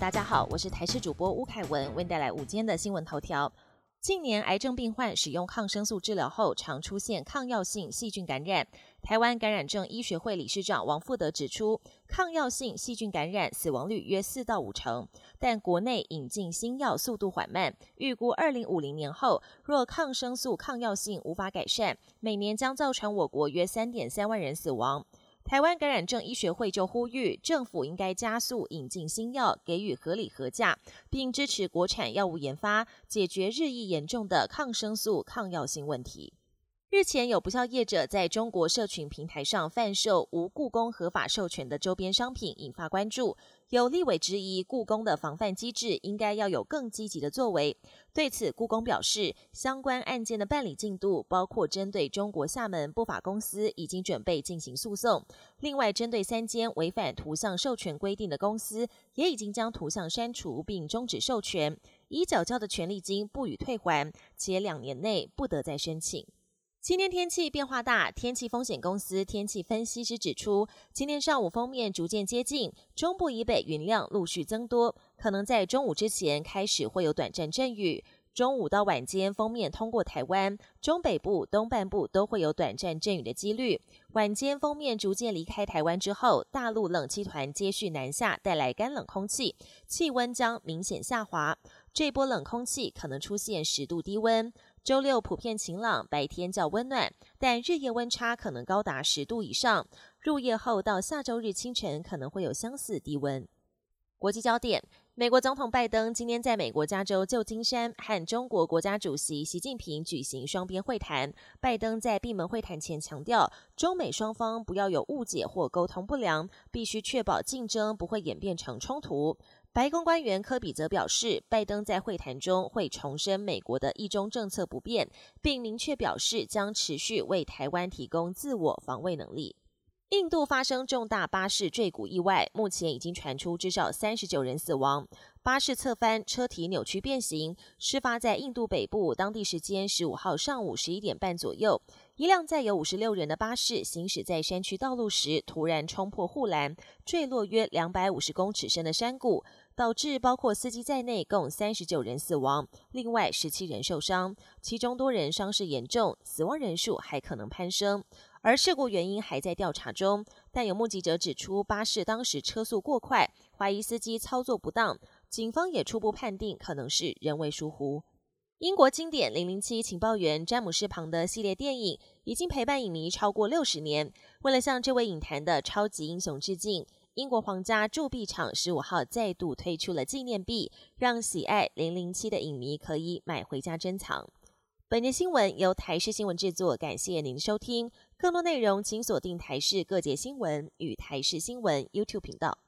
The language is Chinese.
大家好，我是台视主播吴凯文，为您带来午间的新闻头条。近年癌症病患使用抗生素治疗后，常出现抗药性细菌感染。台湾感染症医学会理事长王富德指出，抗药性细菌感染死亡率约四到五成，但国内引进新药速度缓慢，预估二零五零年后，若抗生素抗药性无法改善，每年将造成我国约三点三万人死亡。台湾感染症医学会就呼吁，政府应该加速引进新药，给予合理合价，并支持国产药物研发，解决日益严重的抗生素抗药性问题。日前有不肖业者在中国社群平台上贩售无故宫合法授权的周边商品，引发关注。有立委质疑故宫的防范机制应该要有更积极的作为。对此，故宫表示，相关案件的办理进度，包括针对中国厦门不法公司已经准备进行诉讼。另外，针对三间违反图像授权规定的公司，也已经将图像删除并终止授权，已缴交的权利金不予退还，且两年内不得再申请。今天天气变化大，天气风险公司天气分析师指出，今天上午封面逐渐接近中部以北，云量陆续增多，可能在中午之前开始会有短暂阵雨。中午到晚间封面通过台湾中北部、东半部都会有短暂阵雨的几率。晚间封面逐渐离开台湾之后，大陆冷气团接续南下，带来干冷空气，气温将明显下滑。这波冷空气可能出现十度低温。周六普遍晴朗，白天较温暖，但日夜温差可能高达十度以上。入夜后到下周日清晨可能会有相似低温。国际焦点：美国总统拜登今天在美国加州旧金山和中国国家主席习近平举行双边会谈。拜登在闭门会谈前强调，中美双方不要有误解或沟通不良，必须确保竞争不会演变成冲突。白宫官员科比则表示，拜登在会谈中会重申美国的一中政策不变，并明确表示将持续为台湾提供自我防卫能力。印度发生重大巴士坠谷意外，目前已经传出至少三十九人死亡。巴士侧翻，车体扭曲变形。事发在印度北部，当地时间十五号上午十一点半左右，一辆载有五十六人的巴士行驶在山区道路时，突然冲破护栏，坠落约两百五十公尺深的山谷。导致包括司机在内共三十九人死亡，另外十七人受伤，其中多人伤势严重，死亡人数还可能攀升。而事故原因还在调查中，但有目击者指出，巴士当时车速过快，怀疑司机操作不当。警方也初步判定可能是人为疏忽。英国经典《零零七情报员詹姆斯庞》的系列电影已经陪伴影迷超过六十年，为了向这位影坛的超级英雄致敬。英国皇家铸币厂十五号再度推出了纪念币，让喜爱零零七的影迷可以买回家珍藏。本节新闻由台视新闻制作，感谢您的收听。更多内容请锁定台视各界新闻与台视新闻 YouTube 频道。